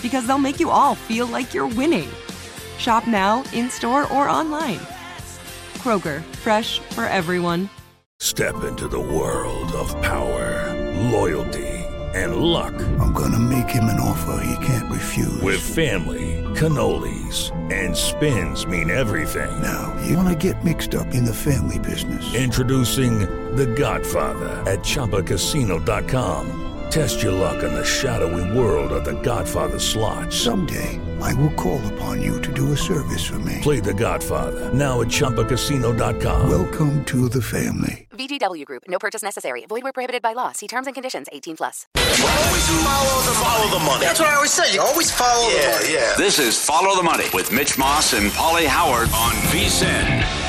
because they'll make you all feel like you're winning. Shop now, in store, or online. Kroger, fresh for everyone. Step into the world of power, loyalty, and luck. I'm going to make him an offer he can't refuse. With family, cannolis, and spins mean everything. Now, you want to get mixed up in the family business. Introducing The Godfather at ChumbaCasino.com. Test your luck in the shadowy world of The Godfather slot. Someday, I will call upon you to do a service for me. Play The Godfather now at ChumbaCasino.com. Welcome to the family. VGW Group. No purchase necessary. Void where prohibited by law. See terms and conditions. 18 plus. Always follow the, follow the money. That's what I always say. You always follow yeah, the money. Yeah. This is Follow the Money with Mitch Moss and Pauly Howard on VSIN.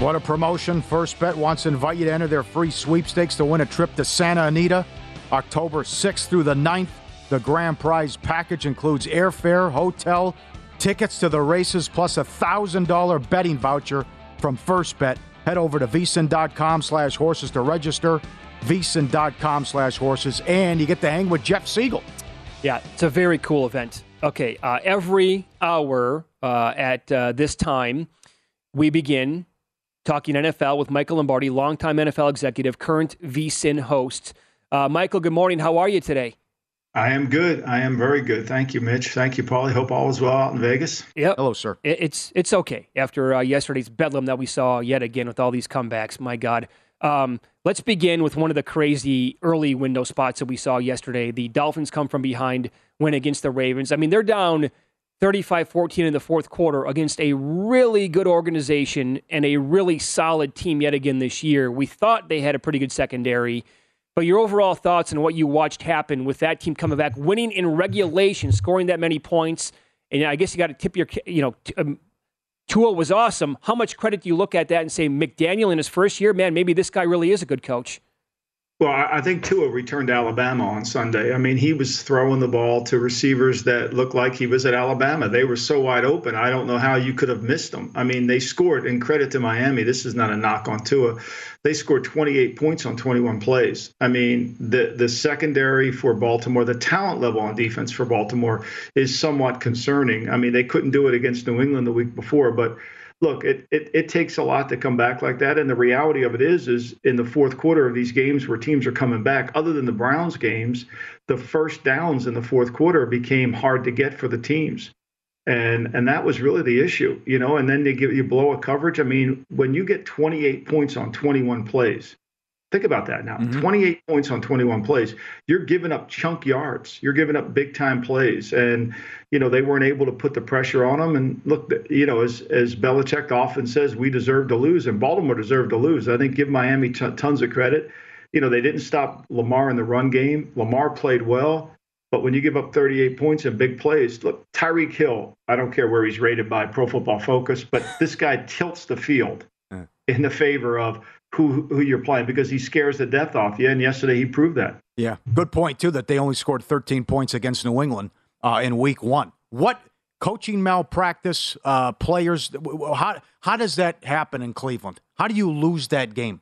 What a promotion. First Bet wants to invite you to enter their free sweepstakes to win a trip to Santa Anita October 6th through the 9th. The grand prize package includes airfare, hotel, tickets to the races, plus a $1,000 betting voucher from First Bet. Head over to vsin.com slash horses to register, vsin.com slash horses, and you get to hang with Jeff Siegel. Yeah, it's a very cool event. Okay, uh, every hour uh, at uh, this time, we begin talking NFL with Michael Lombardi, longtime NFL executive, current VSIN host. Uh, Michael, good morning. How are you today? I am good. I am very good. Thank you, Mitch. Thank you, Paulie. Hope all is well out in Vegas. Yep. Hello, sir. It's it's okay after uh, yesterday's bedlam that we saw yet again with all these comebacks. My God. Um, let's begin with one of the crazy early window spots that we saw yesterday. The Dolphins come from behind, win against the Ravens. I mean, they're down 35 14 in the fourth quarter against a really good organization and a really solid team yet again this year. We thought they had a pretty good secondary. But your overall thoughts on what you watched happen with that team coming back, winning in regulation, scoring that many points, and I guess you got to tip your, you know, um, Tua was awesome. How much credit do you look at that and say McDaniel in his first year, man, maybe this guy really is a good coach? Well, I think Tua returned to Alabama on Sunday. I mean, he was throwing the ball to receivers that looked like he was at Alabama. They were so wide open. I don't know how you could have missed them. I mean, they scored, and credit to Miami. This is not a knock on Tua. They scored 28 points on 21 plays. I mean, the the secondary for Baltimore, the talent level on defense for Baltimore is somewhat concerning. I mean, they couldn't do it against New England the week before, but look, it, it, it takes a lot to come back like that. And the reality of it is, is in the fourth quarter of these games where teams are coming back, other than the Browns games, the first downs in the fourth quarter became hard to get for the teams. And and that was really the issue, you know, and then they give you blow a coverage. I mean, when you get 28 points on 21 plays, Think about that now. Mm-hmm. 28 points on 21 plays. You're giving up chunk yards. You're giving up big time plays. And, you know, they weren't able to put the pressure on them. And look, you know, as, as Belichick often says, we deserve to lose, and Baltimore deserved to lose. I think give Miami t- tons of credit. You know, they didn't stop Lamar in the run game. Lamar played well. But when you give up 38 points in big plays, look, Tyreek Hill, I don't care where he's rated by Pro Football Focus, but this guy tilts the field in the favor of who who you're playing because he scares the death off you. And yesterday he proved that. Yeah, good point too. That they only scored 13 points against New England uh, in Week One. What coaching malpractice, uh, players? How how does that happen in Cleveland? How do you lose that game?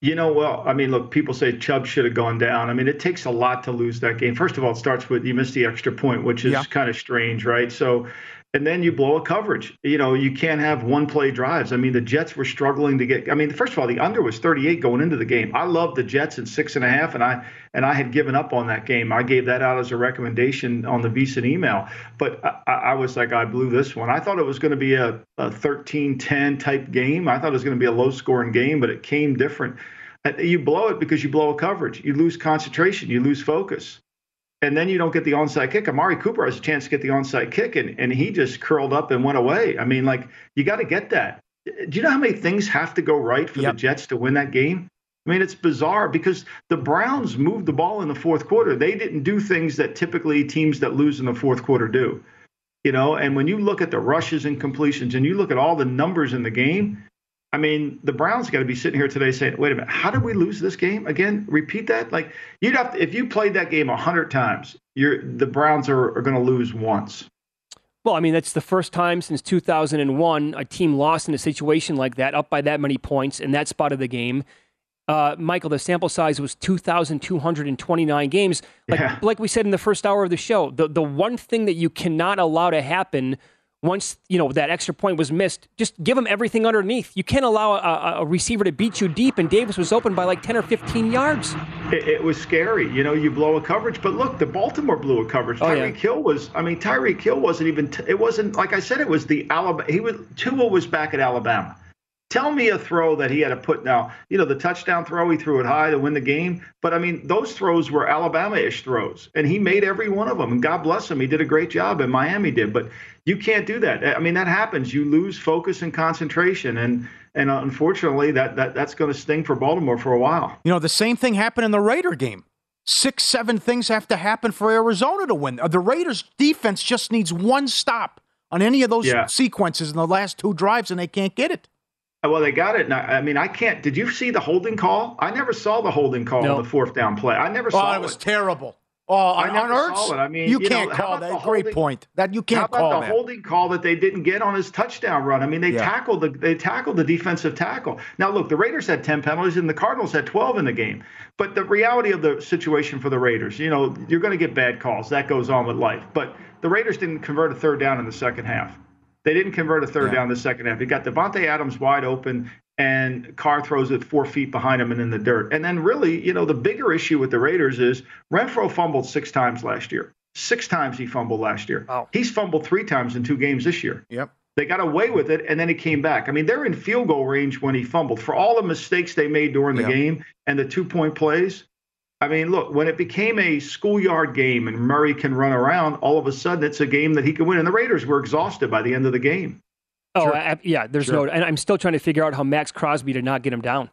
You know, well, I mean, look, people say Chubb should have gone down. I mean, it takes a lot to lose that game. First of all, it starts with you missed the extra point, which is yeah. kind of strange, right? So and then you blow a coverage. You know, you can't have one play drives. I mean, the Jets were struggling to get. I mean, first of all, the under was 38 going into the game. I love the Jets at six and a half, and I and I had given up on that game. I gave that out as a recommendation on the VSiN email, but I, I was like, I blew this one. I thought it was going to be a, a 13-10 type game. I thought it was going to be a low-scoring game, but it came different. You blow it because you blow a coverage. You lose concentration. You lose focus and then you don't get the onside kick. Amari Cooper has a chance to get the onside kick, and, and he just curled up and went away. I mean, like, you got to get that. Do you know how many things have to go right for yep. the Jets to win that game? I mean, it's bizarre because the Browns moved the ball in the fourth quarter. They didn't do things that typically teams that lose in the fourth quarter do. You know, and when you look at the rushes and completions and you look at all the numbers in the game, I mean, the Browns got to be sitting here today saying, "Wait a minute, how did we lose this game again? Repeat that? Like you'd have to, if you played that game a hundred times, you're the Browns are, are going to lose once." Well, I mean, that's the first time since 2001 a team lost in a situation like that, up by that many points in that spot of the game. Uh, Michael, the sample size was 2,229 games. Like, yeah. like we said in the first hour of the show, the, the one thing that you cannot allow to happen once you know that extra point was missed, just give him everything underneath. You can't allow a, a receiver to beat you deep, and Davis was open by like ten or fifteen yards. It, it was scary, you know. You blow a coverage, but look, the Baltimore blew a coverage. Oh, Tyreek yeah. Hill was, I mean, Tyreek Hill wasn't even. T- it wasn't like I said. It was the Alabama. He was Tua was back at Alabama. Tell me a throw that he had to put now. You know, the touchdown throw, he threw it high to win the game. But I mean, those throws were Alabama ish throws, and he made every one of them. And God bless him. He did a great job, and Miami did. But you can't do that. I mean, that happens. You lose focus and concentration. And and unfortunately, that, that that's going to sting for Baltimore for a while. You know, the same thing happened in the Raider game. Six, seven things have to happen for Arizona to win. The Raiders' defense just needs one stop on any of those yeah. sequences in the last two drives, and they can't get it. Well, they got it. I, I mean, I can't. Did you see the holding call? I never saw the holding call on the fourth down play. I never oh, saw it. oh, it. was terrible. Oh, I on Ertz? I mean, you, you can't know, call that. Holding, Great point. That you can't call the that. holding call that they didn't get on his touchdown run? I mean, they yeah. tackled the they tackled the defensive tackle. Now, look, the Raiders had ten penalties and the Cardinals had twelve in the game. But the reality of the situation for the Raiders, you know, you're going to get bad calls. That goes on with life. But the Raiders didn't convert a third down in the second half. They didn't convert a third yeah. down the second half. You got Davante Adams wide open, and Carr throws it four feet behind him and in the dirt. And then, really, you know, the bigger issue with the Raiders is Renfro fumbled six times last year. Six times he fumbled last year. He's fumbled three times in two games this year. Yep. They got away with it, and then he came back. I mean, they're in field goal range when he fumbled. For all the mistakes they made during the yep. game and the two point plays, I mean, look, when it became a schoolyard game and Murray can run around, all of a sudden it's a game that he can win. And the Raiders were exhausted by the end of the game. Oh, sure. I, yeah. There's sure. no, and I'm still trying to figure out how Maxx Crosby did not get him down.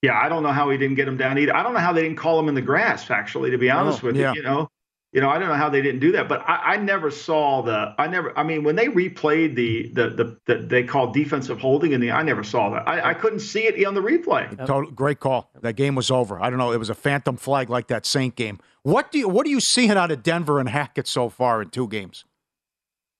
Yeah, I don't know how he didn't get him down either. I don't know how they didn't call him in the grass. Actually, to be honest oh, with yeah. you, you know, you know, I don't know how they didn't do that. But I, I, never saw the. I never. I mean, when they replayed the the the, the they called defensive holding in the, I never saw that. I, I couldn't see it on the replay. Total, great call. That game was over. I don't know. It was a phantom flag like that Saint game. What do you What are you seeing out of Denver and Hackett so far in two games?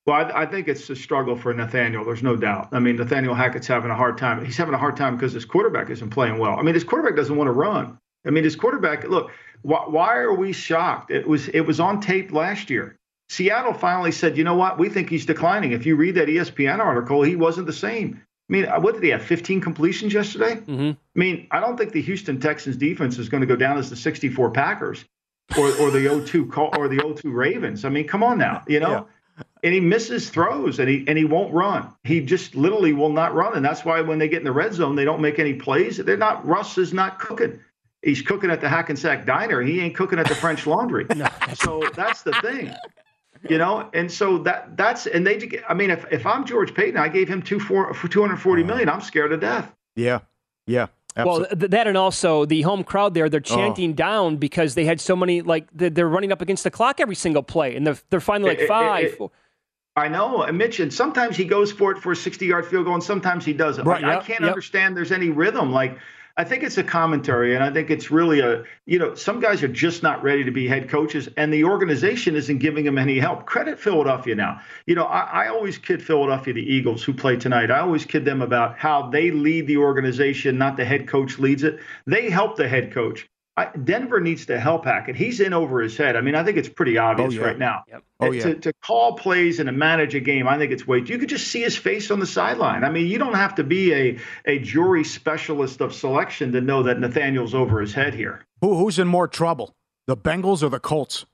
Well, I, I, think it's a struggle for Nathaniel. There's no doubt. I mean, Nathaniel Hackett's having a hard time. He's having a hard time because his quarterback isn't playing well. I mean, his quarterback doesn't want to run. I mean, his quarterback. Look, wh- why are we shocked? It was it was on tape last year. Seattle finally said, you know what? We think he's declining. If you read that ESPN article, he wasn't the same. I mean, what did he have? 15 completions yesterday. Mm-hmm. I mean, I don't think the Houston Texans defense is going to go down as the 64 Packers or, or the 02 or the 02 Ravens. I mean, come on now, you know. Yeah and he misses throws and he and he won't run. He just literally will not run, and that's why when they get in the red zone, they don't make any plays. They're not. Russ is not cooking. He's cooking at the Hackensack Diner. He ain't cooking at the French Laundry. no. So that's the thing, you know. And so that that's and they. I mean, if if I'm George Paton, I gave him two four for 240 million. I'm scared to death. Yeah, yeah. Absolutely. Well, th- that and also the home crowd there, they're chanting oh. down because they had so many, like, they're running up against the clock every single play, and they're, they're finally like five. It, it, I know, and Mitch, and sometimes he goes for it for a 60 yard field goal, and sometimes he doesn't. Right, like, yep, I can't yep. understand there's any rhythm. Like, I think it's a commentary, and I think it's really a you know some guys are just not ready to be head coaches, and the organization isn't giving them any help. Credit Philadelphia now. You know, I, I always kid Philadelphia, the Eagles who play tonight. I always kid them about how they lead the organization, not the head coach leads it. They help the head coach. I, Denver needs to help Hackett. He's in over his head. I mean, I think it's pretty oh, obvious oh, yeah. right now. Yep. Oh, yeah. to, to, call plays and to manage a game, I think it's way. You could just see his face on the sideline. I mean, you don't have to be a a jury specialist of selection to know that Nathaniel's over his head here. Who, who's in more trouble, the Bengals or the Colts?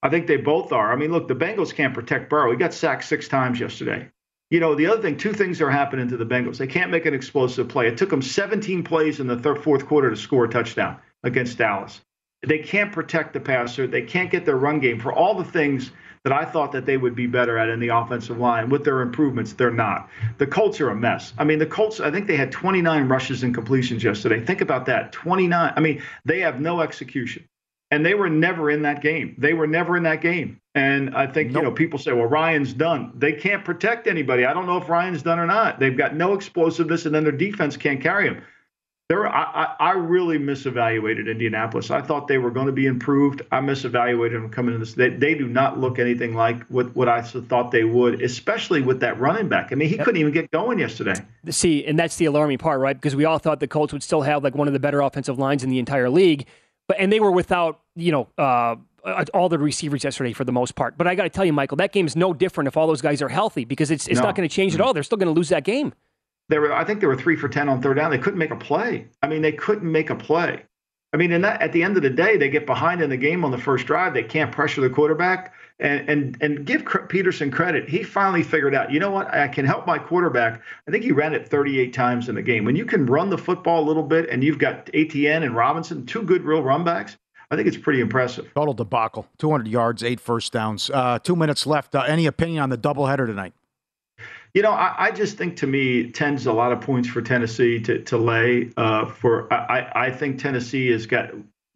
I think they both are. I mean, look, the Bengals can't protect Burrow. He got sacked six times yesterday. You know, the other thing, two things are happening to the Bengals. They can't make an explosive play. It took them 17 plays in the third, fourth quarter to score a touchdown against Dallas. They can't protect the passer. They can't get their run game for all the things that I thought that they would be better at in the offensive line. With their improvements, they're not. The Colts are a mess. I mean, the Colts, I think they had 29 rushes and completions yesterday. Think about that 29. I mean, they have no execution. And they were never in that game. They were never in that game. And I think, nope. you know, people say, well, Ryan's done. They can't protect anybody. I don't know if Ryan's done or not. They've got no explosiveness, and then their defense can't carry them. There, I, I really misevaluated Indianapolis. I thought they were going to be improved. I misevaluated them coming into this. They, they do not look anything like what, what I thought they would, especially with that running back. I mean, he yep. couldn't even get going yesterday. See, and that's the alarming part, right? Because we all thought the Colts would still have like one of the better offensive lines in the entire league, but and they were without, you know, uh, all the receivers yesterday for the most part. But I got to tell you, Michael, that game is no different if all those guys are healthy because it's it's no. not going to change at all. They're still going to lose that game. They were, I think there were three for 10 on third down. They couldn't make a play. I mean, they couldn't make a play. I mean, and that, at the end of the day, they get behind in the game on the first drive. They can't pressure the quarterback. And, and, and give Pederson credit. He finally figured out, you know what? I can help my quarterback. I think he ran it 38 times in the game. When you can run the football a little bit and you've got Etienne and Robinson, two good real run backs, I think it's pretty impressive. Total debacle. 200 yards, eight first downs. Uh, two minutes left. Uh, any opinion on the doubleheader tonight? You know, I, I, just think to me, 10's a lot of points for Tennessee to, to lay. Uh, for I, I think Tennessee has got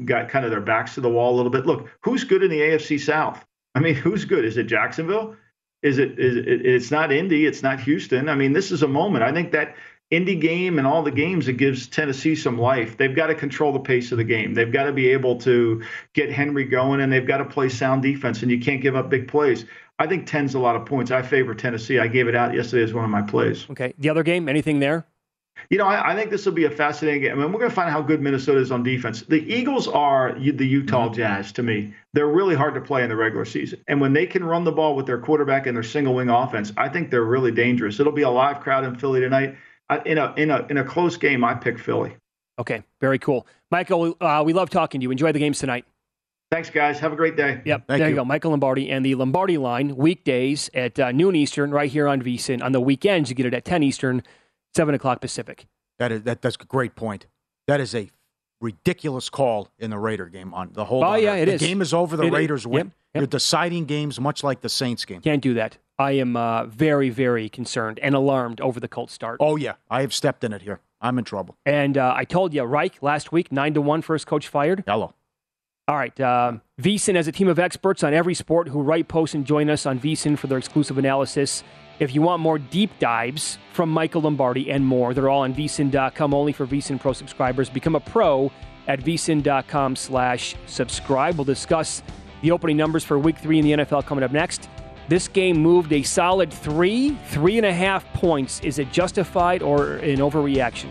got kind of their backs to the wall a little bit. Look, who's good in the AFC South? I mean, who's good? Is it Jacksonville? Is it? Is it? It's not Indy. It's not Houston. I mean, this is a moment. I think that Indy game and all the games it gives Tennessee some life. They've got to control the pace of the game. They've got to be able to get Henry going, and they've got to play sound defense. And you can't give up big plays. I think 10's a lot of points. I favor Tennessee. I gave it out yesterday as one of my plays. Okay. The other game, anything there? You know, I, I think this will be a fascinating game. I mean, we're going to find out how good Minnesota is on defense. The Eagles are the Utah mm-hmm. Jazz to me. They're really hard to play in the regular season. And when they can run the ball with their quarterback and their single wing offense, I think they're really dangerous. It'll be a live crowd in Philly tonight. I, in a in a in a close game, I pick Philly. Okay, very cool, Michael. Uh, we love talking to you. Enjoy the games tonight. Thanks, guys. Have a great day. Yep. Thank there you. you. go. Michael Lombardi and the Lombardi line, weekdays at uh, noon Eastern, right here on VSIN. On the weekends, you get it at 10 Eastern, 7 o'clock Pacific. That is, that, that's a great point. That is a ridiculous call in the Raider game on the whole. Oh, yeah, it the is. game is over. The it Raiders is. win. Yep. Yep. You're deciding games much like the Saints game. Can't do that. I am uh, very, very concerned and alarmed over the Colts start. Oh, yeah. I have stepped in it here. I'm in trouble. And uh, I told you, Reich last week, 9 to 1 first coach fired. Hello. All right. Um, VSIN has a team of experts on every sport who write posts and join us on VSIN for their exclusive analysis. If you want more deep dives from Michael Lombardi and more, they're all on VSIN.com only for VSIN Pro subscribers. Become a pro at VSIN.com slash subscribe. We'll discuss the opening numbers for week three in the NFL coming up next. This game moved a solid three, three and a half points. Is it justified or an overreaction?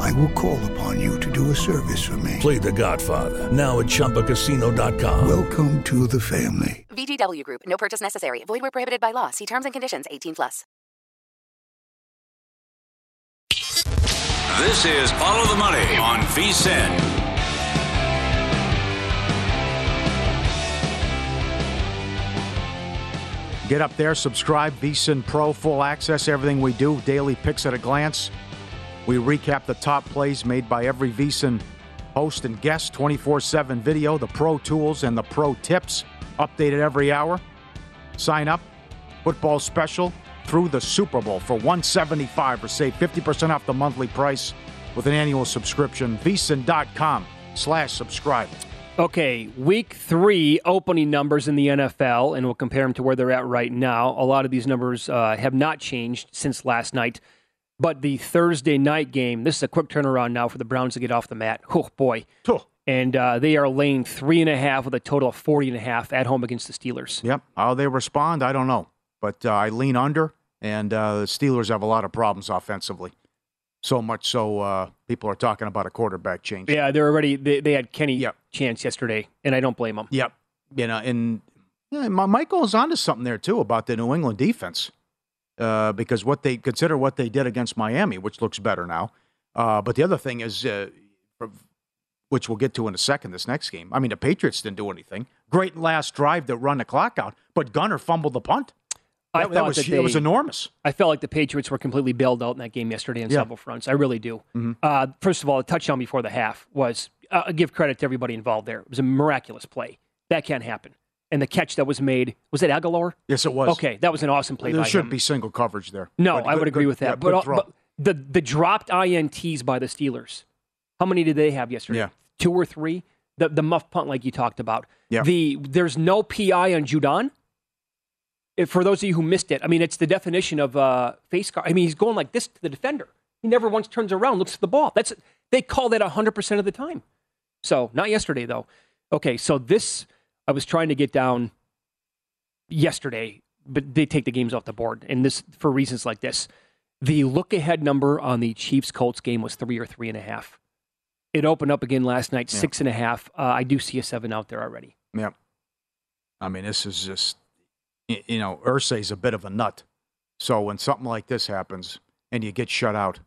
I will call upon you to do a service for me. Play The Godfather now at ChumbaCasino.com. Welcome to the family. VGW Group. No purchase necessary. Void where prohibited by law. See terms and conditions. 18 plus. This is Follow the Money on VSIN. Get up there, subscribe, VSIN Pro, full access, everything we do, daily picks at a glance. We recap the top plays made by every VSIN host and guest, 24 7 video, the pro tools and the pro tips, updated every hour. Sign up, football special through the Super Bowl for 175 or save 50% off the monthly price with an annual subscription. VSIN.com slash subscribe. Okay, week three opening numbers in the NFL, and we'll compare them to where they're at right now. A lot of these numbers uh, have not changed since last night. But the Thursday night game, this is a quick turnaround now for the Browns to get off the mat. Oh, boy. Oh. And uh, they are laying three and a half with a total of 40 and a half at home against the Steelers. Yep. How they respond, I don't know. But uh, I lean under, and uh, the Steelers have a lot of problems offensively. So much so, uh, people are talking about a quarterback change. Yeah, they're already, they, they had Kenny yep. Chance yesterday, and I don't blame them. Yep. You know, and yeah, Michael is onto something there, too, about the New England defense. Uh, because what they consider what they did against Miami, which looks better now. Uh, but the other thing is, uh, which we'll get to in a second, this next game. I mean, the Patriots didn't do anything. Great last drive to run the clock out, but Gunner fumbled the punt. I that, that was, that they, was enormous. I felt like the Patriots were completely bailed out in that game yesterday on Yeah. several fronts. I really do. Mhm. Uh, first of all, the touchdown before the half was, uh, I give credit to everybody involved there. It was a miraculous play. That can't happen. And the catch that was made, was it Agholor? Yes, it was. Okay, that was an awesome play There shouldn't him. be single coverage there. No, But I would agree good- with that. yeah, but, but the the dropped ints by the Steelers, how many did they have yesterday? Yeah. Two or three. The the muff punt like you talked about. Yeah. The there's no PI on Judon. If, for those of you who missed it, I mean it's the definition of uh, face guard. I mean he's going like this to the defender. He never once turns around, looks at the ball. That's they call that hundred percent of the time. So not yesterday though. Okay, so this I was trying to get down yesterday, but they take the games off the board, and this for reasons like this. The look ahead number on the Chiefs Colts game was three or three and a half. It opened up again last night, Yeah. six and a half. Uh, I do see a seven out there already. Yeah. I mean, this is just, you know, Irsay's a bit of a nut. So when something like this happens and you get shut out,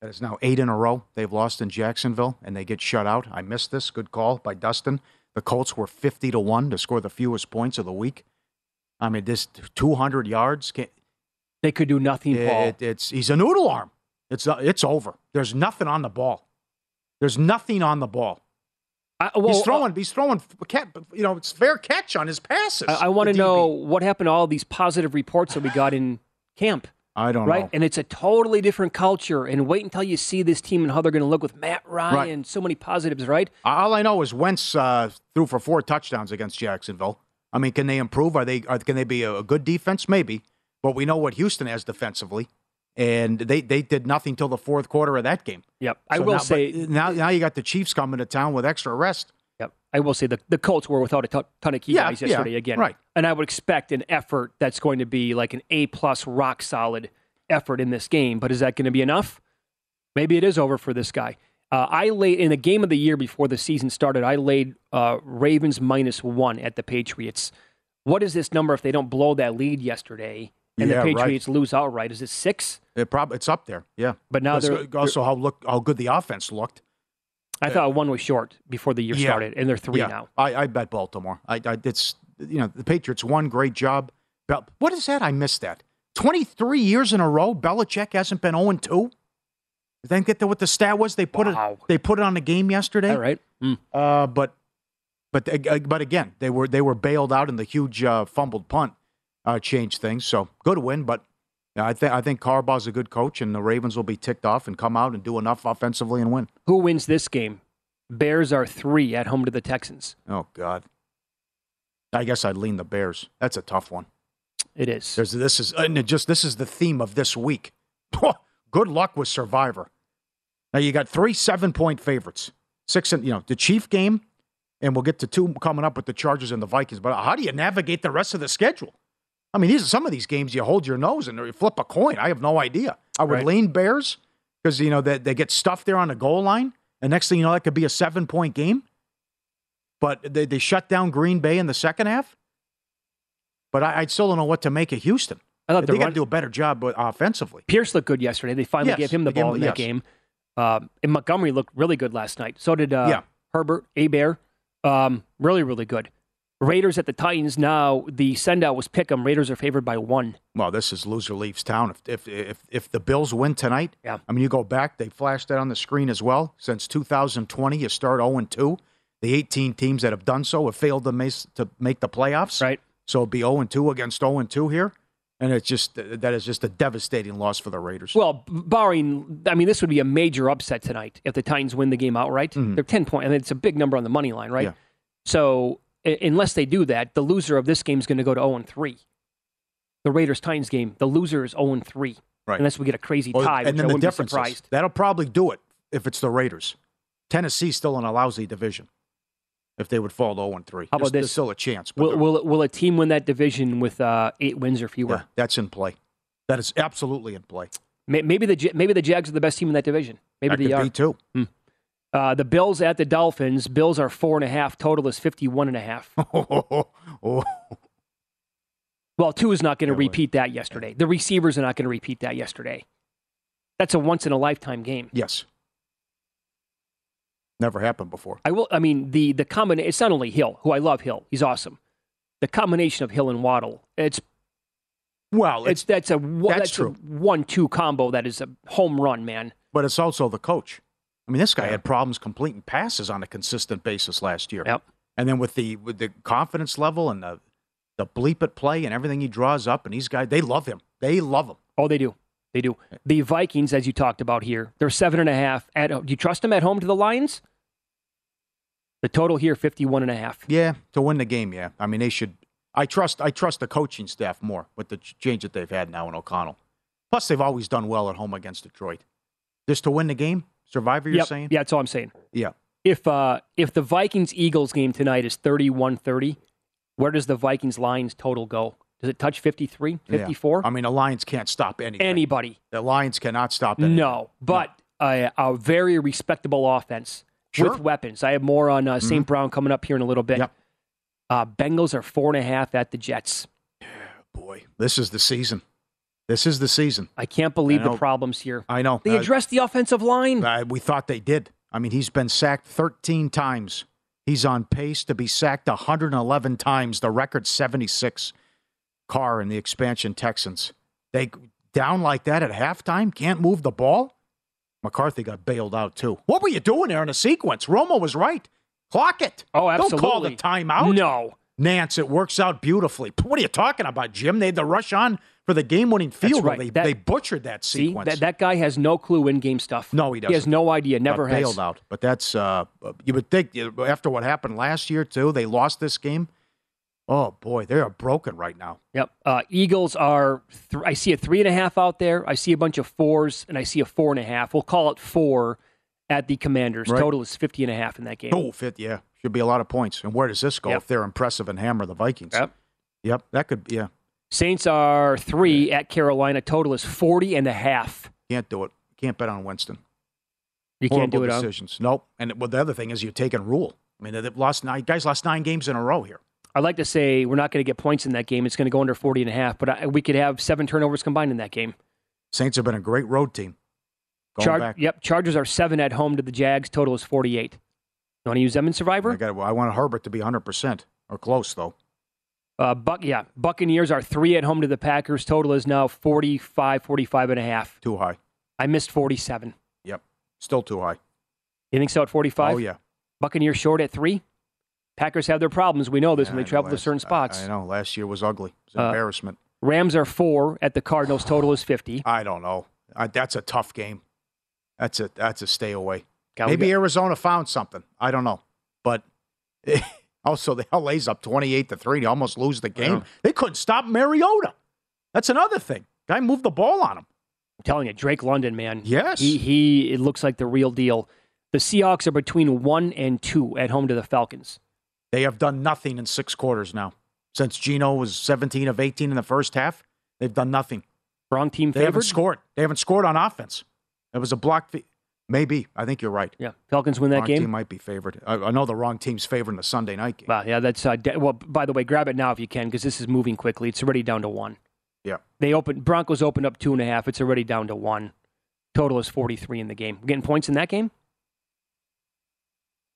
that is now eight in a row they've lost in Jacksonville and they get shut out. I missed this. Good call by Dustin. The Colts were 50 to 1 to score the fewest points of the week. I mean, this 200 yards. They could do nothing, Paul. it, it's he's a noodle arm. It's uh, it's over. There's nothing on the ball. There's nothing on the ball. I, well, he's throwing. he's throwing. You know, it's fair catch on his passes. I, I want to know what happened to all these positive reports that we got in camp. I don't right? know. And it's a totally different culture. And wait until you see this team and how they're going to look with Matt Ryan. Right. So many positives, right? All I know is Wentz uh, threw for four touchdowns against Jacksonville. I mean, can they improve? Are they? Are, can they be a, a good defense? Maybe, but we know what Houston has defensively, and they they did nothing till the fourth quarter of that game. Yep. I will now, say now now you got the Chiefs coming to town with extra rest. I will say the, the Colts were without a ton, ton of key Yeah, guys yeah, yesterday again. right. And I would expect an effort that's going to be like an A plus rock solid effort in this game. But is that going to be enough? Maybe it is over for this guy. Uh, I laid in the game of the year before the season started. I laid uh, Ravens minus one at the Patriots. What is this number if they don't blow that lead yesterday? and Yeah, the right. Patriots lose outright. Is it six? It prob- it's up there, yeah. But now they're- also how look how good the offense looked. I thought one was short before the year Yeah. started, and they're three Yeah. now. I, I bet Baltimore. I, I it's you know the Patriots won great job. What is that? I missed that. Twenty three years in a row, Belichick hasn't been zero two. Then get to what the stat was. They put Wow. it. They put it on the game yesterday. All right. Mm. Uh, but but uh, but again, they were they were bailed out, in the huge uh, fumbled punt uh, changed things. So good win, but I think I think Harbaugh's a good coach, and the Ravens will be ticked off and come out and do enough offensively and win. Who wins this game? Bears are three at home to the Texans. Oh God, I guess I'd lean the Bears. That's a tough one. It is. There's this is and just this is the theme of this week. Good luck with Survivor. Now you got three seven point favorites, six and you know the Chief game, and we'll get to two coming up with the Chargers and the Vikings. But how do you navigate the rest of the schedule? I mean, these are some of these games you hold your nose and you flip a coin. I have no idea. I would Right. lean Bears because you know they, they get stuffed there on the goal line, and next thing you know, that could be a seven point game. But they, they shut down Green Bay in the second half. But I, I still don't know what to make of Houston. I thought the they got to do a better job offensively. Pierce looked good yesterday. They finally Yes, gave him the ball him- in that yes. game. Um, and Montgomery looked really good last night. So did uh, Yeah. Herbert, Abear. Um, really, really good. Raiders at the Titans now. The send out was pick 'em. Raiders are favored by one. Well, this is loser leaves town. If if if, if the Bills win tonight, Yeah. I mean, you go back. They flashed that on the screen as well. Since 2020, you start 0 2. The 18 teams that have done so have failed to make to make the playoffs. Right. So it'd be 0 2 against 0 2 here, and it's just that is just a devastating loss for the Raiders. Well, barring, I mean, this would be a major upset tonight if the Titans win the game outright. They're 10 point, and it's a big number on the money line, right? Mm-hmm. Yeah. So unless they do that, the loser of this game is going to go to 0 and 3. The Raiders Titans game, the loser is 0 and 3. Right. Unless we get a crazy tie, which and then I the be difference surprised. that'll probably do it if it's the Raiders. Tennessee's still in a lousy division. If they would fall to 0 3. How about there's, there's this? still a chance. Will, will, will a team win that division with uh, eight wins or fewer? Yeah, that's in play. That is absolutely in play. Maybe the maybe the Jags are the best team in that division. Maybe that they could are. be too. Uh, the Bills at the Dolphins. Bills are four and a half. Total is fifty one and a half. oh, Well, Tua is not going to repeat that yesterday. The receivers are not going to repeat that yesterday. That's a once in a lifetime game. yes. Never happened before. I will. I mean, the the combination. It's not only Hill, who I love. Hill, he's awesome. The combination of Hill and Waddle. It's Well, it's that's a that's that's, true. a one-two combo. That is a home run, man. but it's also the coach. I mean, this guy had problems completing passes on a consistent basis last year. Yep. And then with the with the confidence level and the the bleep at play and everything he draws up, and these guys they love him. They love him. Oh, they do. They do. The Vikings, as you talked about here, they're seven and a half. At do you trust them at home to the Lions? The total here, 51 and a half. Yeah, to win the game. Yeah, I mean they should. I trust I trust the coaching staff more with the change that they've had now in O'Connell. Plus, they've always done well at home against Detroit. Just to win the game, Survivor. You're Yep. saying? Yeah, that's all I'm saying. Yeah. If uh, if the Vikings Eagles game tonight is 31-30, where does the Vikings Lions total go? Does it touch 53, Yeah. 54? I mean, the Lions can't stop anything. Anybody? The Lions cannot stop anything. No, but A, a very respectable offense Sure. Mm-hmm. with weapons. I have more on uh, St. Brown coming up here in a little bit. Yep. Uh, Bengals are four and a half at the Jets. Boy, this is the season. This is the season. I can't believe I the problems here. I know. They Uh, addressed the offensive line. Uh, we thought they did. I mean, he's been sacked 13 times. He's on pace to be sacked 111 times, the record 76. Carr and the expansion Texans. They down like that at halftime, can't move the ball. McCarthy got bailed out too. What were you doing there in a sequence? Romo was right. Clock it. Oh, absolutely. Don't call the timeout. No. Nantz, it works out beautifully. What are you talking about, Jim? They had to rush on for the game-winning field right. They, That- they butchered that See, sequence. that, that guy has no clue in game stuff. No, he doesn't. He has no idea. Never got has. bailed out. But that's uh, you would think after what happened last year too, they lost this game. Oh boy, they are broken right now. Yep. Uh, Eagles are. Th- I see a three and a half out there. I see a bunch of fours, and I see a four and a half. We'll call it four at the Commanders. Right. Total is 50 and a half in that game. Oh, fit, yeah, should be a lot of points. And where does this go Yep. if they're impressive and hammer the Vikings? Yep. Yep, that could yeah. Saints are three at Carolina. Total is 40 and a half. Can't do it. Can't bet on Winston. You can't do Horrible it. Decisions. Nope. And well, the other thing is you're taking Rhule. I mean, they've lost nine guys lost nine games in a row here. I'd like to say we're not going to get points in that game. It's going to go under 40 and a half, but I, we could have seven turnovers combined in that game. Saints have been a great road team. Going Char- back. Yep, Chargers are seven at home to the Jags. Total is 48. You want to use them in Survivor? I, got, I want Herbert to be 100% or close, though. Uh, Buck, yeah, Buccaneers are three at home to the Packers. Total is now 45, 45 and a half. Too high. I missed 47. Yep. Still too high. You think so at 45? Oh, yeah. Buccaneers short at three? Packers have their problems. We know this Yeah, when they travel to certain spots. I, I know. Last year was ugly. It was an Uh, embarrassment. Rams are four at the Cardinals. Total is 50. I don't know. I, that's a tough game. That's a that's a stay away. Maybe Arizona found something. I don't know. But Oh, also the LA's up 28 to 3. They almost lose the game. Yeah. They couldn't stop Mariota. That's another thing. Guy moved the ball on him. I'm telling you, Drake London, man. Yes. He, he it looks like the real deal. The Seahawks are between one and two at home to the Falcons. They have done nothing in six quarters now. Since Geno was 17 of 18 in the first half, they've done nothing. Wrong team They haven't scored. They haven't scored on offense. It was a block. Maybe. I think you're right. Yeah, Falcons win that wrong game. team might be favored. I, I know the wrong team's favored in the Sunday night game. Wow, yeah, that's uh, de- well. By the way, grab it now if you can, because this is moving quickly. It's already down to one. Yeah. They open Broncos opened up two and a half. It's already down to one. Total is forty three in the game. We're getting points in that game.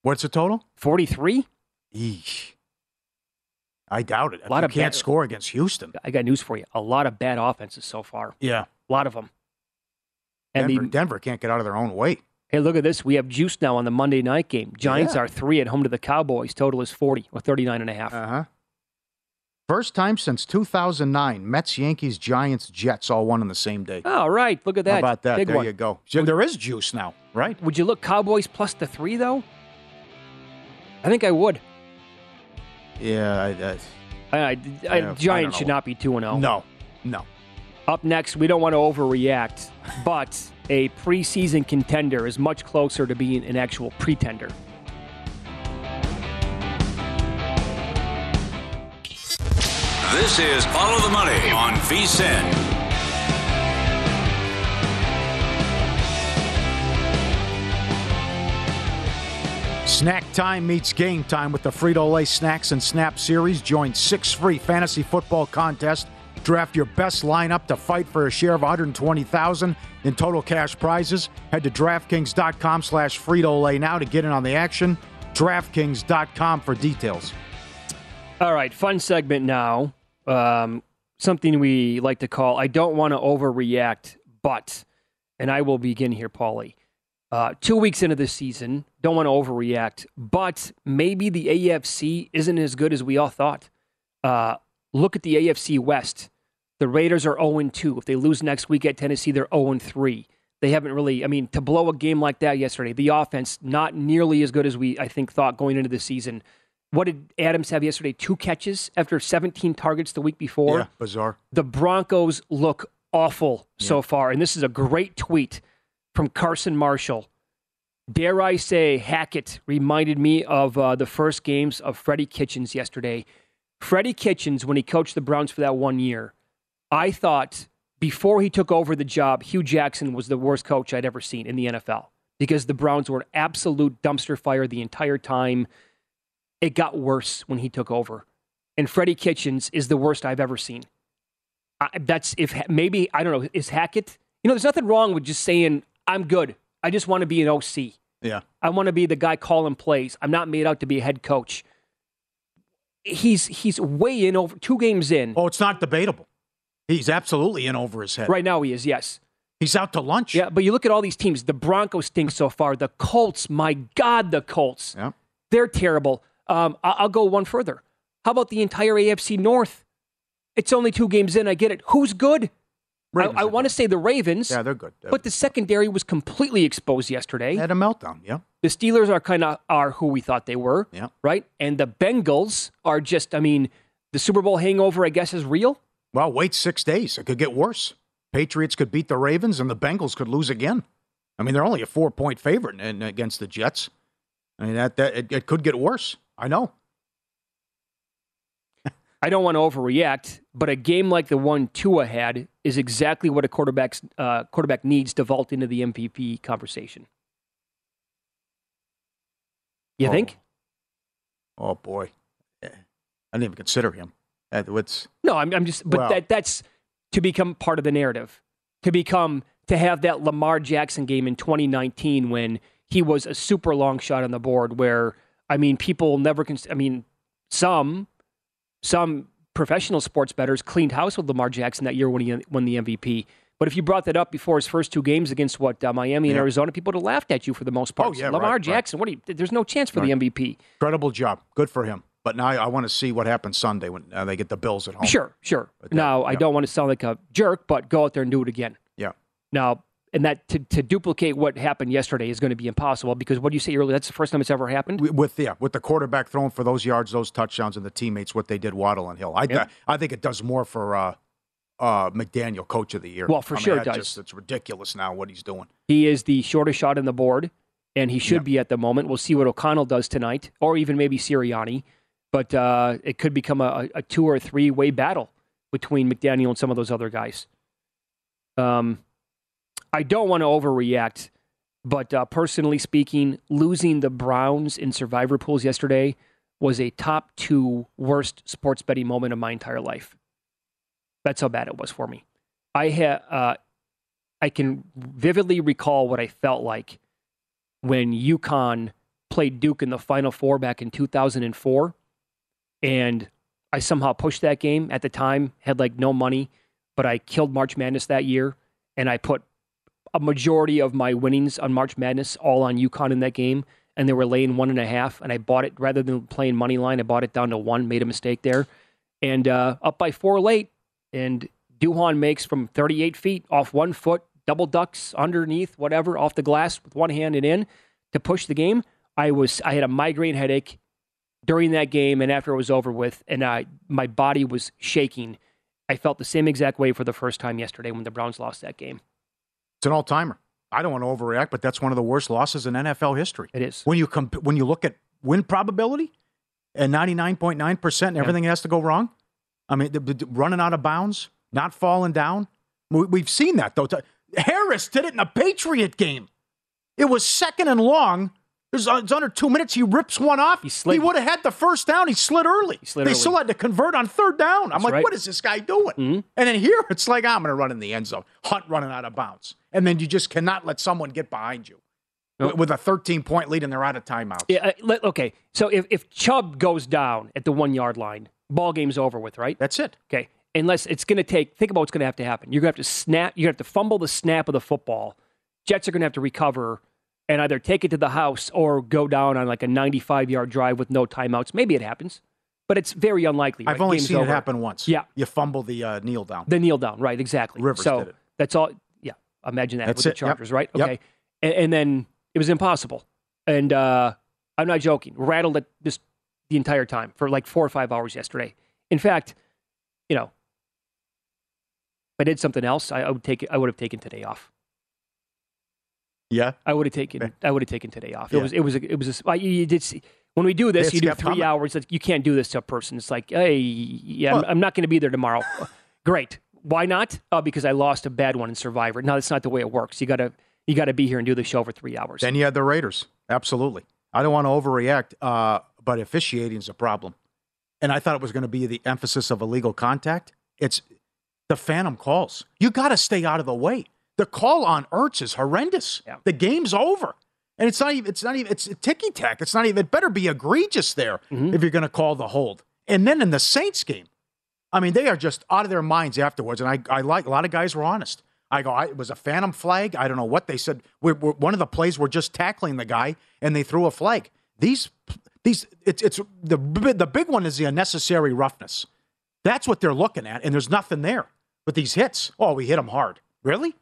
What's the total? Forty three. Eesh. I doubt it. A lot you of can't bad- score against Houston. I got news for you. A lot of bad offenses so far. Yeah. A lot of them. And Denver, the Denver can't get out of their own way. hey, look at this. We have juice now on the Monday night game. Giants Yeah. are three at home to the Cowboys. Total is forty or thirty nine and a half. Uh huh. First time since 2009, Mets, Yankees, Giants, Jets all won on the same day. All right, look at that. How about that? Big there one. you go. There is juice now, right? Would you look Cowboys plus the three though? I think I would. Yeah. I, I, I, I, I, Yeah, I Giants should not be two and zero. no, no. Up next, we don't want to overreact, but a preseason contender is much closer to being an actual pretender. This is Follow the Money on VSIN. Snack time meets game time with the Frito Lay Snacks and Snap series. Join six free fantasy football contests. Draft your best lineup to fight for a share of 120000 in total cash prizes. Head to DraftKings.com slash Frito Lay now to get in on the action. DraftKings.com for details. All right, fun segment now. Um, something we like to call I don't want to overreact, but, and I will begin here, Paulie. Uh, two weeks into the season, don't want to overreact, but maybe the AFC isn't as good as we all thought. Uh, look at the AFC West. The Raiders are 0 2. If they lose next week at Tennessee, they're 0 3. They haven't really, I mean, to blow a game like that yesterday, the offense not nearly as good as we, I think, thought going into the season. What did Adams have yesterday? Two catches after 17 targets the week before. yeah, bizarre. The Broncos look awful so far. And this is a great tweet from Carson Marshall. Dare I say, Hackett reminded me of uh, the first games of Freddie Kitchens yesterday. Freddie Kitchens, when he coached the Browns for that one year, I thought before he took over the job, Hue Jackson was the worst coach I'd ever seen in the NFL because the Browns were an absolute dumpster fire the entire time. It got worse when he took over. And Freddie Kitchens is the worst I've ever seen. I, that's if maybe, I don't know, is Hackett? You know, there's nothing wrong with just saying, I'm good. I just want to be an OC. Yeah. I want to be the guy calling plays. I'm not made out to be a head coach. He's he's way in over two games in. Oh, it's not debatable. He's absolutely in over his head. Right now he is, yes. He's out to lunch. Yeah, but you look at all these teams. The Broncos stink so far. The Colts, my God, the Colts. Yeah. They're terrible. Um, I- I'll go one further. How about the entire AFC North? It's only two games in. I get it. Who's good? I, Ravens I are want to say the Ravens. Yeah, they're good. But the secondary was completely exposed yesterday. They had a meltdown. Yeah. The Steelers are kind of are who we thought they were. Yeah. Right? And the Bengals are just, I mean, the Super Bowl hangover, I guess, is real. Well, wait six days. It could get worse. Patriots could beat the Ravens, and the Bengals could lose again. I mean, they're only a four-point favorite in, against the Jets. I mean, that, that it, it could get worse. I know. I don't want to overreact, but a game like the one Tua had is exactly what a quarterback's uh, quarterback needs to vault into the MVP conversation. You Oh. think? Oh boy, I didn't even consider him. Uh, It's No, I'm, I'm just, but Well- that that's to become part of the narrative, to become to have that Lamar Jackson game in 2019 when he was a super long shot on the board. Where I mean, people never can. I mean, some some professional sports bettors cleaned house with Lamar Jackson that year when he won the MVP. But if you brought that up before his first two games against what uh, Miami and Yeah. Arizona, people would have laughed at you for the most part. Oh, yeah, Lamar right, right. Jackson, what? Are you, there's no chance for Right. the MVP. incredible job. Good for him. But now I, I want to see what happens Sunday when uh, they get the Bills at home. Sure, sure. But that- now, I don't want to sound like a jerk, but go out there and do it again. Yeah. Now, and that to, to duplicate what happened yesterday is going to be impossible because what you say earlier, that's the first time it's ever happened. With yeah, with the quarterback throwing for those yards, those touchdowns, and the teammates, what they did Waddle and Hill. I Yep. I think it does more for uh, uh, McDaniel, coach of the year. Well, for I mean, sure it does. Just, it's ridiculous now what he's doing. He is the shortest shot in the board, and he should Yeah. be at the moment. We'll see what O'Connell does tonight, or even maybe Sirianni. But uh, it could become a, a two or three way battle between McDaniel and some of those other guys. Um, I don't want to overreact, but uh, personally speaking, losing the Browns in survivor pools yesterday was a top two worst sports betting moment of my entire life. That's how bad it was for me. I had uh, I can vividly recall what I felt like when UConn played Duke in the Final Four back in 2004, and I somehow pushed that game at the time. Had like no money, but I killed March Madness that year, and I put a majority of my winnings on March Madness all on UConn in that game, and they were laying one and a half, and I bought it rather than playing money line. I bought it down to one. Made a mistake there, and uh, up by four late, and Duhon makes from 38 feet off one foot, double ducks underneath, whatever, off the glass with one hand and in to push the game. I was I had a migraine headache during that game and after it was over with, and I my body was shaking. I felt the same exact way for the first time yesterday when the Browns lost that game. It's an all timer. I don't want to overreact, but that's one of the worst losses in NFL history. It is. When you comp- when you look at win probability and ninety nine point nine percent, everything has to go wrong. I mean, the, the- running out of bounds, not falling down. We, we've seen that though. Harris did it in a Patriot game. It was second and long. It's under two minutes. He rips one off. He, slid. would have had the first down. He slid early. slid they early. still had to convert on third down. I'm That's like, right. what is this guy doing? And then here, it's like I'm going to run in the end zone. Hunt running out of bounds, and then you just cannot let someone get behind you Nope. with a 13 point lead, and they're out of timeouts. Yeah, uh, okay. So if, if Chubb goes down at the one yard line, ball game's over with, right? That's it. Okay. Unless it's going to take, think about what's going to have to happen. You're going to have to snap, you're going to have to fumble the snap of the football. Jets are going to have to recover and either take it to the house or go down on like a 95 yard drive with no timeouts. Maybe it happens, but it's very unlikely. I've right? only Game's seen over. it happen once. Yeah. You fumble the uh, kneel down. The kneel down, right? Exactly. Rivers so did it. that's all. Yeah, imagine that That's with it, the yep. Chargers, right? Yep. Okay, and, and then it was impossible, and uh, I'm not joking. Rattled it this the entire time for like four or five hours yesterday. In fact, you know, if I did something else, I, I would take. I would have taken today off. Yeah. I would have taken. I would have taken today off. It Yeah. was. It was. A, it was. A, you, you did see, when we do this. It's you do three coming. hours. Like, you can't do this to a person. It's like, hey, yeah, I'm, I'm not going to be there tomorrow. Great. Why not? Uh, because I lost a bad one in Survivor. No, that's not the way it works. You gotta. You got to be here and do the show for three hours. Then you had the Raiders. Absolutely. I don't want to overreact, uh, but officiating is a problem. And I thought it was going to be the emphasis of illegal contact. It's the phantom calls. You got to stay out of the way. The call on Ertz is horrendous. Yeah. The game's over. And it's not even, it's not even, it's ticky tack. It's not even, it better be egregious there Mm-hmm. if you're going to call the hold. And then in the Saints game, I mean, they are just out of their minds afterwards. And I, I like, a lot of guys were honest. I go, I, it was a phantom flag. I don't know what they said. We're, we're, one of the plays, we're just tackling the guy and they threw a flag. These, these, it's, it's the, the big one is the unnecessary roughness. That's what they're looking at. And there's nothing there. But these hits, oh, we hit them hard. Really?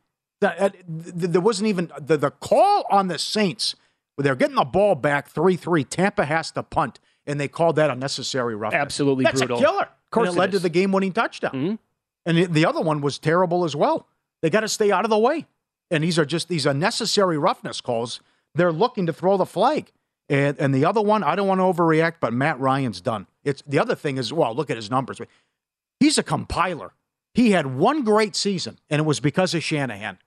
That, that- th- there wasn't even the, the call on the Saints. where They're getting the ball back 3 3. Tampa has to punt, and they called that unnecessary roughness. Absolutely That's brutal. a killer. Of course and it it led to the game winning touchdown. Mhm. And the, the other one was terrible as well. They got to stay out of the way. And these are just these unnecessary roughness calls. They're looking to throw the flag. And, and the other one, I don't want to overreact, but Matt Ryan's done. It's the other thing is, well, look at his numbers. He's a compiler. He had one great season, and it was because of Shanahan.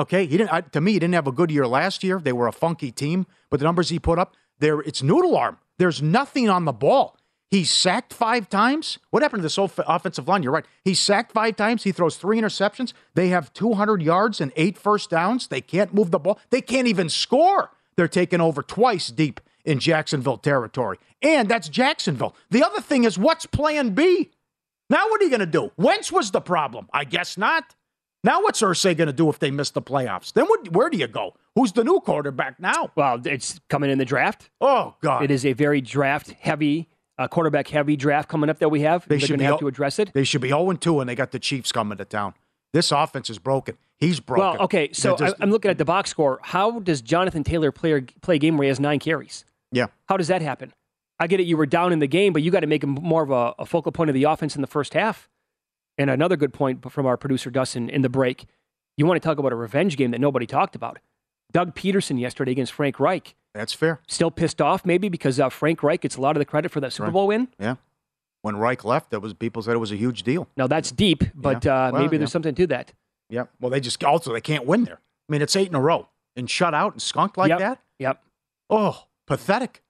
Okay, he didn't. I, to me, he didn't have a good year last year. They were a funky team, but the numbers he put up, there, it's noodle arm. There's nothing on the ball. He's sacked five times. What happened to this off- offensive line? You're right. He's sacked five times. He throws three interceptions. They have 200 yards and eight first downs. They can't move the ball. They can't even score. They're taking over twice deep in Jacksonville territory. And that's Jacksonville. The other thing is, what's plan B? Now, what are you going to do? Wentz was the problem. I guess not. Now, what's Irsay going to do if they miss the playoffs? Then what, where do you go? Who's the new quarterback now? Well, it's coming in the draft. Oh, God. It is a very draft heavy, uh, quarterback heavy draft coming up that we have. They They're should going be to have to address it. They should be 0 2, and they got the Chiefs coming to town. This offense is broken. He's broken. Well, okay, so just- I, I'm looking at the box score. How does Jonathan Taylor play, play a game where he has nine carries? yeah. How does that happen? I get it, you were down in the game, but you got to make him more of a, a focal point of the offense in the first half. And another good point from our producer Dustin in the break. You want to talk about a revenge game that nobody talked about. Doug Pederson yesterday against Frank Reich. That's fair. Still pissed off, maybe because uh, Frank Reich gets a lot of the credit for that Super Right. Bowl win. Yeah. When Reich left, that was people said it was a huge deal. Now that's deep, but Yeah. uh, Well, maybe there's yeah. something to that. Yeah. Well, they just also they can't win there. I mean, it's eight in a row and shut out and skunked like Yep. that. Yep. Oh, pathetic.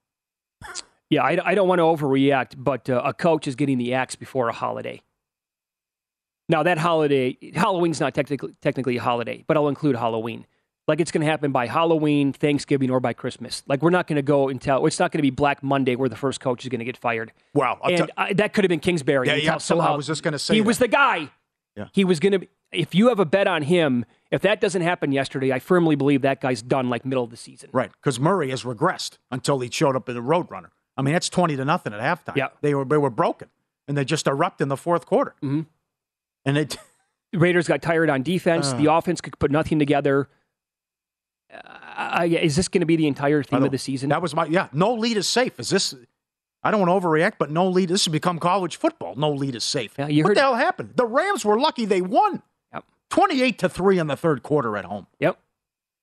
Yeah, I, I don't want to overreact, but uh, a coach is getting the axe before a holiday. Now that holiday, Halloween's not technically technically a holiday, but I'll include Halloween. Like it's going to happen by Halloween, Thanksgiving, or by Christmas. Like we're not going to go until it's not going to be Black Monday where the first coach is going to get fired. Wow. I'll and tell- I, that could have been Kingsbury. Yeah, yeah, so I was just gonna say he that. was the guy. Yeah. He was going to. If you have a bet on him, if that doesn't happen yesterday, I firmly believe that guy's done like middle of the season. Right, because Murray has regressed until he showed up in the Roadrunner. I mean, that's twenty to nothing at halftime. Yeah. they were they were broken, and they just erupt in the fourth quarter. Mhm. And it, Raiders got tired on defense. Uh. the offense could put nothing together. Uh, is this going to be the entire theme of the season? that was my yeah. No lead is safe. Is this? I don't want to overreact, but no lead. This has become college football. No lead is safe. Yeah, you what heard- the hell happened? The Rams were lucky they won. Yep. Twenty-eight to three in the third quarter at home. Yep.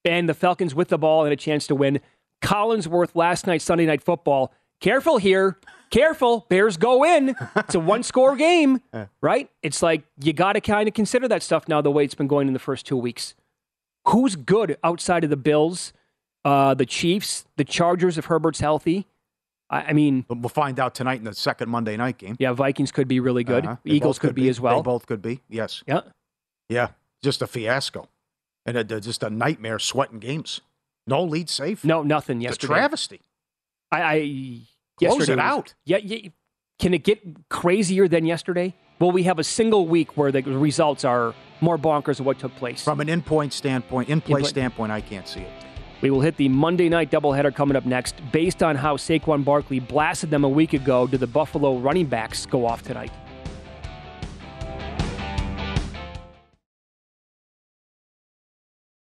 And the Falcons with the ball and a chance to win. Collinsworth last night, Sunday night football. Careful here. Careful. Bears go in. It's a one score game, right? It's like you got to kind of consider that stuff now, the way it's been going in the first two weeks. Who's good outside of the Bills, uh, the Chiefs, the Chargers if Herbert's healthy? I, I mean, we'll find out tonight in the second Monday night game. yeah, Vikings could be really good. Uh-huh. Eagles both could be, as well. They both could be. Yes. yeah. Yeah. Just a fiasco, and a, just a nightmare sweating games. No lead safe. No, nothing It's a travesty. I, I Close yesterday it out. Yeah, yeah, can it get crazier than yesterday? Will we have a single week where the results are more bonkers of what took place? From an in-point standpoint, in-play In-play- standpoint, I can't see it. We will hit the Monday night doubleheader coming up next. Based on how Saquon Barkley blasted them a week ago, do the Buffalo running backs go off tonight?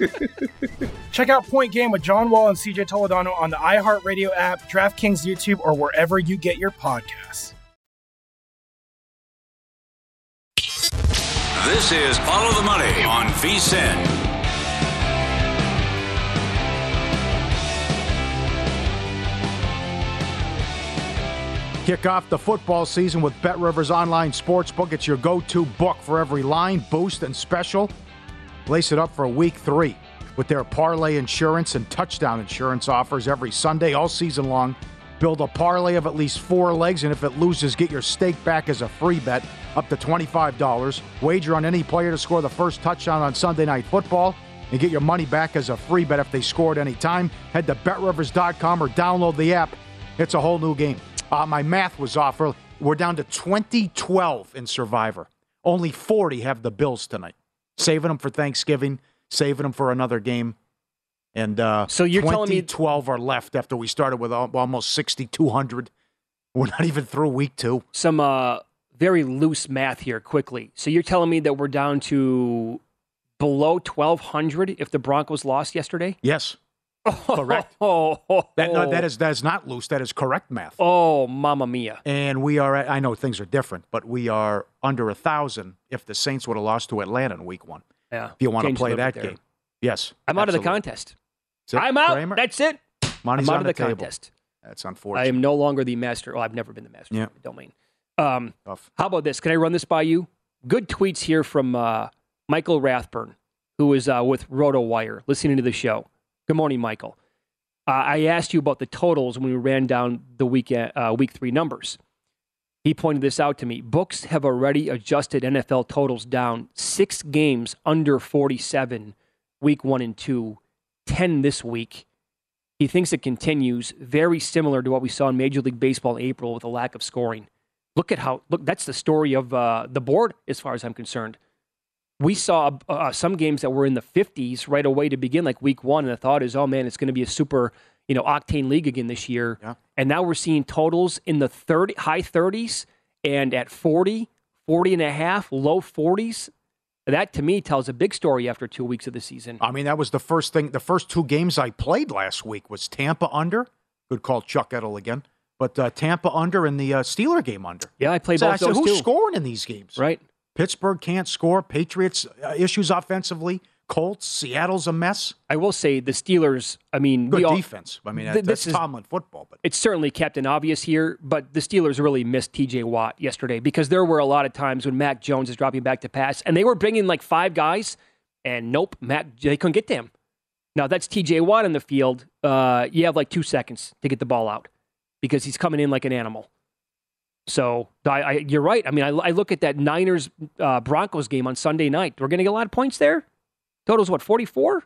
Check out Point Game with John Wall and CJ Toledano on the iHeartRadio app, DraftKings YouTube, or wherever you get your podcasts. This is Follow the Money on VSIN. Kick off the football season with Bet Rivers Online Sportsbook. It's your go to book for every line, boost, and special. Lace it up for week three with their parlay insurance and touchdown insurance offers every Sunday, all season long. Build a parlay of at least four legs, and if it loses, get your stake back as a free bet up to $25. Wager on any player to score the first touchdown on Sunday Night Football and get your money back as a free bet if they score at any time. Head to betrivers.com or download the app. It's a whole new game. Uh, my math was off. We're down to 2012 in Survivor. Only 40 have the Bills tonight. Saving them for Thanksgiving, saving them for another game. And uh, So you're telling me- 12 are left after we started with almost 6,200. We're not even through week two. Some uh, very loose math here, quickly. So you're telling me that we're down to below 1,200 if the Broncos lost yesterday? Yes, correct. Oh, That, no, that is that is not loose. That is correct math. Oh, mamma mia. And we are. At, I know things are different, but we are under a thousand. If the Saints would have lost to Atlanta in Week One, Yeah. if you want to play that game, yes, I'm out of the contest. I'm out. Kramer? That's it. Money's I'm out of the the, contest. That's unfortunate. I am no longer the master. Oh, I've never been the master Yeah. the domain. Um, Tough. how about this? Can I run this by you? Good tweets here from uh, Michael Rathburn, who is uh, with RotoWire, listening to the show. Good morning, Michael. Uh, I asked you about the totals when we ran down the week, uh, week three numbers. He pointed this out to me. Books have already adjusted NFL totals down six games under 47, week one and two, 10 this week. He thinks it continues, very similar to what we saw in Major League Baseball in April with a lack of scoring. Look at how, look, that's the story of uh, the board as far as I'm concerned. We saw uh, some games that were in the 50s right away to begin, like week one, and the thought is, oh man, it's going to be a super, you know, octane league again this year. Yeah. And now we're seeing totals in the 30, high 30s and at 40, 40 and a half, low 40s. That to me tells a big story after two weeks of the season. I mean, that was the first thing. The first two games I played last week was Tampa under. Good call, Chuck Edel again. But uh, Tampa under and the uh, Steeler game under. Yeah, I played So I both said, those who's too. scoring in these games? Right. Pittsburgh can't score. Patriots uh, issues offensively. Colts. Seattle's a mess. I will say the Steelers. I mean, Good all, defense. I mean, Th- that's is- Tomlin football. But it's certainly Captain Obvious here, but the Steelers really missed TJ Watt yesterday because there were a lot of times when Mac Jones is dropping back to pass and they were bringing like five guys, and nope, Mac they couldn't get to him. Now that's TJ Watt in the field. Uh, you have like two seconds to get the ball out because he's coming in like an animal. So I, I, you're right. I mean, I, I look at that Niners uh, Broncos game on Sunday night. We're going to get a lot of points there. Total's what 44.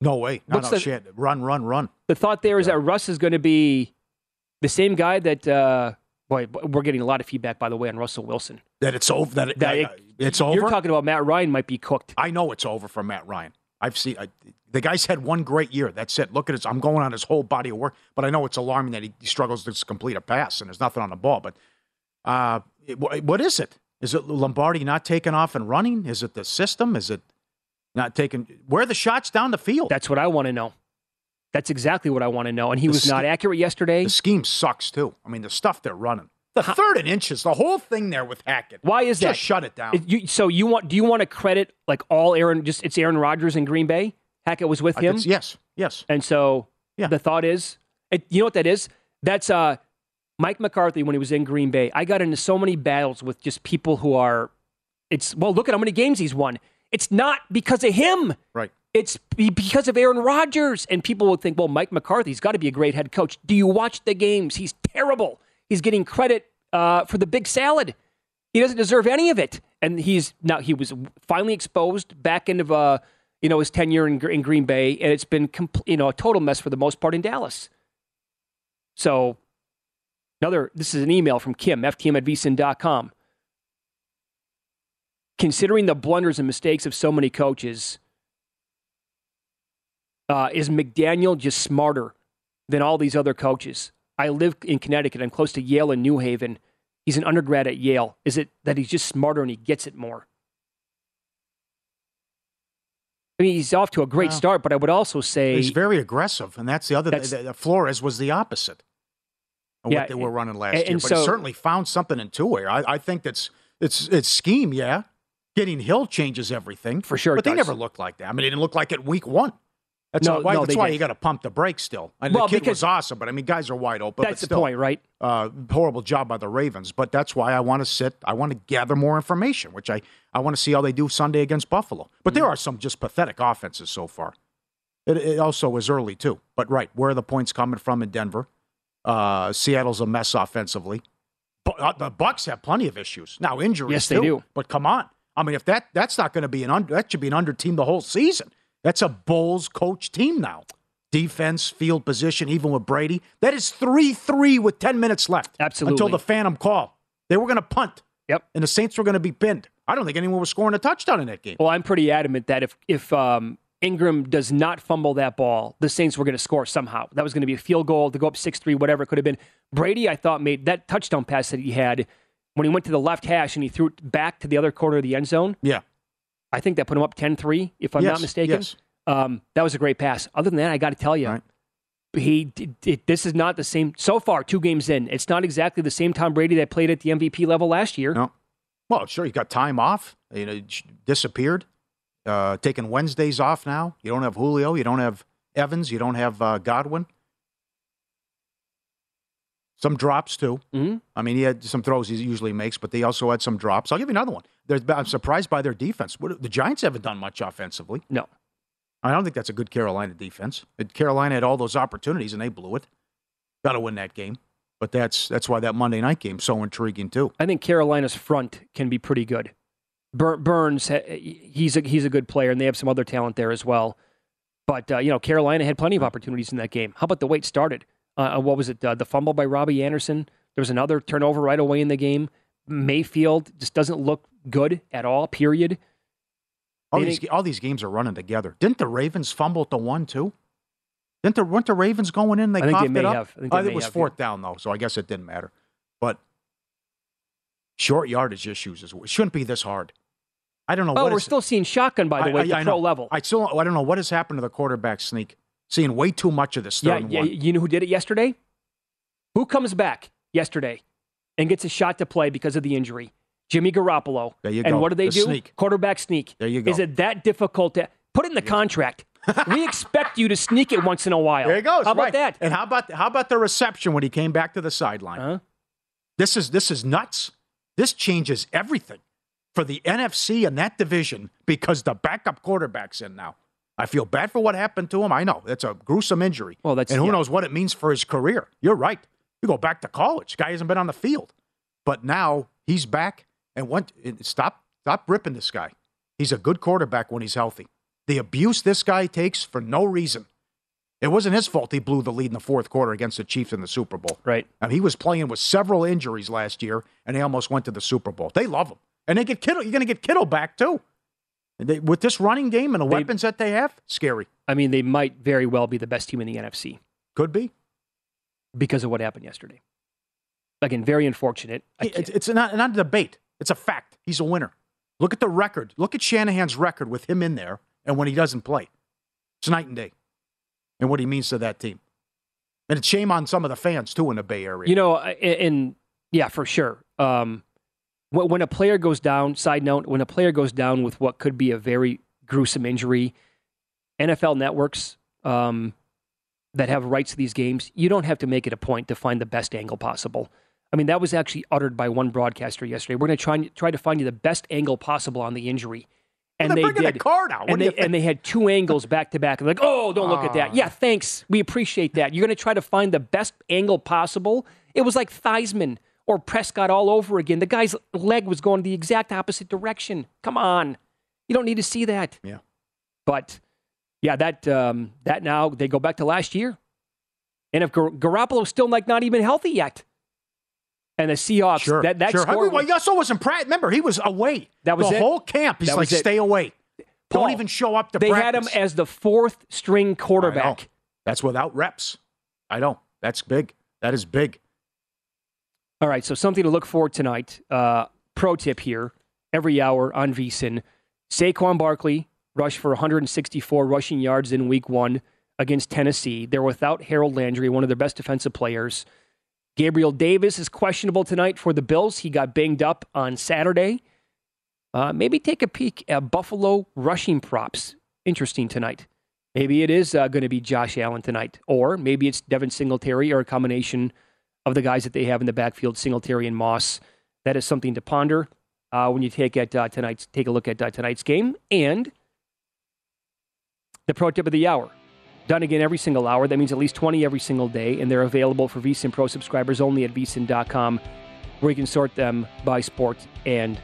no way. No, What's no, the- shit. Run, run, run. The thought there is that Russ is going to be the same guy that. Uh, boy, we're getting a lot of feedback, by the way, on Russell Wilson. That it's over. That, it, that- it- it's over. You're talking about Matt Ryan might be cooked. I know it's over for Matt Ryan. I've seen I, the guy's had one great year. That's it. Look at his. I'm going on his whole body of work, but I know it's alarming that he, he struggles to complete a pass and there's nothing on the ball. But uh, it- wh- what is it? Is it Lombardi not taking off and running? Is it the system? Is it not taking? Where are the shots down the field? That's what I want to know. That's exactly what I want to know. And he The was not accurate yesterday. the scheme sucks too. I mean, the stuff they're running, the third and inches, the whole thing there with Hackett. Why is Just that? shut it down. You- so you want? Do you want to credit like all Aaron? Just it's Aaron Rodgers in Green Bay. Hackett was with I him. yes, yes. And so Yeah. the thought is, it, you know what that is? That's uh, Mike McCarthy when he was in Green Bay. I got into so many battles with just people who are, it's, well, look at how many games he's won. It's not because of him. Right. It's because of Aaron Rodgers. And people would think, well, Mike McCarthy's got to be a great head coach. Do you watch the games? He's terrible. He's getting credit uh, for the big salad. He doesn't deserve any of it. And he's now he was finally exposed back end of uh, you know his tenure in, in Green Bay, and it's been compl- you know a total mess for the most part in Dallas. So another this is an email from Kim ftm at vsin.com. Considering the blunders and mistakes of so many coaches, uh, is McDaniel just smarter than all these other coaches? I live in Connecticut. I'm close to Yale and New Haven. He's an undergrad at Yale. Is it that he's just smarter and he gets it more? I mean, he's off to a great Well, start, but I would also say He's very aggressive, and that's the other. That's- the, the Flores was the opposite of Yeah, what they were running last and- year. and But so- he certainly found something in Tua. I, I think that's it's it's scheme. Yeah, getting Hill changes everything for sure. it but they does. never looked like that. I mean, they didn't look like it week one. That's No, why. no, that's why didn't. you got to pump the brakes still. And Well, the kid because- was awesome, but I mean, guys are wide open. That's but the point, right? Uh, horrible job by the Ravens, but that's why I want to sit. I want to gather more information, which I I want to see how they do Sunday against Buffalo. But there are some just pathetic offenses so far. It, it also is early too. But right, where are the points coming from in Denver? Uh, Seattle's a mess offensively. Bu- uh, the Bucks have plenty of issues now. Injuries, Yes, they too. do. But come on, I mean, if that that's not going to be an under, that should be an under team the whole season. That's a Bowles coach team now. Defense, field position, even with Brady. That is three three with ten minutes left. Absolutely. Until the Phantom call, they were going to punt. Yep. And the Saints were going to be pinned. I don't think anyone was scoring a touchdown in that game. Well, I'm pretty adamant that if if um, Ingram does not fumble that ball, the Saints were going to score somehow. That was going to be a field goal to go up six three, whatever it could have been. Brady, I thought, made that touchdown pass that he had when he went to the left hash and he threw it back to the other corner of the end zone. Yeah. I think that put him up 10-3, if I'm Yes, not mistaken. yes. Um, that was a great pass. Other than that, I got to tell you, he did, it, this is not the same. So far, two games in, it's not exactly the same Tom Brady that played at the MVP level last year. No. Well, sure, you got time off. You know, disappeared. Uh, taking Wednesdays off now. You don't have Julio. You don't have Evans. You don't have uh, Godwin. Some drops too. Mm-hmm. I mean, he had some throws he usually makes, but they also had some drops. I'll give you another one. There's, I'm surprised by their defense. What, the Giants haven't done much offensively. No. I don't think that's a good Carolina defense. Carolina had all those opportunities and they blew it. Got to win that game. But that's that's why that Monday night game's so intriguing too. I think Carolina's front can be pretty good. Bur- Burns, he's a, he's a good player, and they have some other talent there as well. But uh, you know, Carolina had plenty of opportunities in that game. How about the way it started? Uh, what was it? Uh, the fumble by Robbie Anderson. There was another turnover right away in the game. Mayfield just doesn't look good at all. Period. All They these all these games are running together. Didn't the Ravens fumble at the one too? Didn't the weren't the Ravens going in? They I think they it up. have. I think they it was have, fourth down though, so I guess it didn't matter. But short yardage issues is it shouldn't be this hard. I don't know. Oh, what we're is- still seeing shotgun by the I- way I- at the I pro know. level. I still I don't know what has happened to the quarterback sneak. Seeing way too much of this Yeah, yeah. one. You know who did it yesterday? Who comes back yesterday and gets a shot to play because of the injury? Jimmy Garoppolo. There you and go. what do they The do? sneak. Quarterback sneak. There you go. Is it that difficult to put in the contract? we expect you to sneak it once in a while. There he goes. How about right. that? And how about how about the reception when he came back to the sideline? Uh-huh. This is this is nuts. This changes everything for the NFC and that division because the backup quarterback's in now. I feel bad for what happened to him. I know it's a gruesome injury. Well, that's- and who yeah. knows what it means for his career. You're right. You go back to college. Guy hasn't been on the field, but now he's back and went. Stop stop ripping this guy. He's a good quarterback when he's healthy. The abuse this guy takes for no reason. It wasn't his fault he blew the lead in the fourth quarter against the Chiefs in the Super Bowl. Right. I mean, he was playing with several injuries last year, and they almost went to the Super Bowl. They love him, and they get Kittle. You're going to get Kittle back too. They, with this running game and the They- weapons that they have, scary. I mean, they might very well be the best team in the NFC Could be. because of what happened yesterday. Again, very unfortunate. It's, it's not, not a debate. It's a fact. He's a winner. Look at the record. Look at Shanahan's record with him in there and when he doesn't play. It's night and day and what he means to that team. And it's shame on some of the fans, too, in the Bay Area. You know, and, and yeah, for sure. Um, when, when a player goes down, side note, when a player goes down with what could be a very gruesome injury, NFL networks um, that have rights to these games, you don't have to make it a point to find the best angle possible. I mean, that was actually uttered by one broadcaster yesterday. We're going to try and try to find you the best angle possible on the injury. And Well, they did. the card out. What And they, and they had two angles back to back. And like, oh, don't look at that. Ah. Yeah, thanks. We appreciate that. You're going to try to find the best angle possible. It was like Theismann Or Prescott all over again. The guy's leg was going the exact opposite direction. Come on. You don't need to see that. Yeah. But yeah, that um, that now they go back to last year. And if Gar- Garoppolo's still like not even healthy yet, and the Seahawks, Sure, that that sure. score, well, yeah, so wasn't Pratt. Remember, he was away. That was the it? whole camp. He's That like, stay away. Paul, Don't even show up to they had him as the fourth string quarterback. That's without reps. I know. That's big. That is big. All right, so something to look for tonight. Uh, pro tip here: every hour on VSIN, Saquon Barkley rushed for 164 rushing yards in Week One against Tennessee. They're without Harold Landry, one of their best defensive players. Gabriel Davis is questionable tonight for the Bills. He got banged up on Saturday. Uh, maybe take a peek at Buffalo rushing props. Interesting tonight. Maybe it is uh, going to be Josh Allen tonight, or maybe it's Devin Singletary, or a combination of the guys that they have in the backfield, Singletary and Moss. That is something to ponder uh, when you take at uh, tonight's take a look at uh, tonight's game and the pro tip of the hour. Done again every single hour. That means at least 20 every single day, and they're available for VSIN Pro subscribers only at VSIN.com, where you can sort them by sport and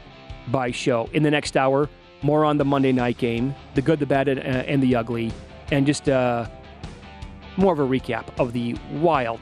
by show. In the next hour, more on the Monday night game, the good, the bad, and, uh, and the ugly, and just uh, more of a recap of the wild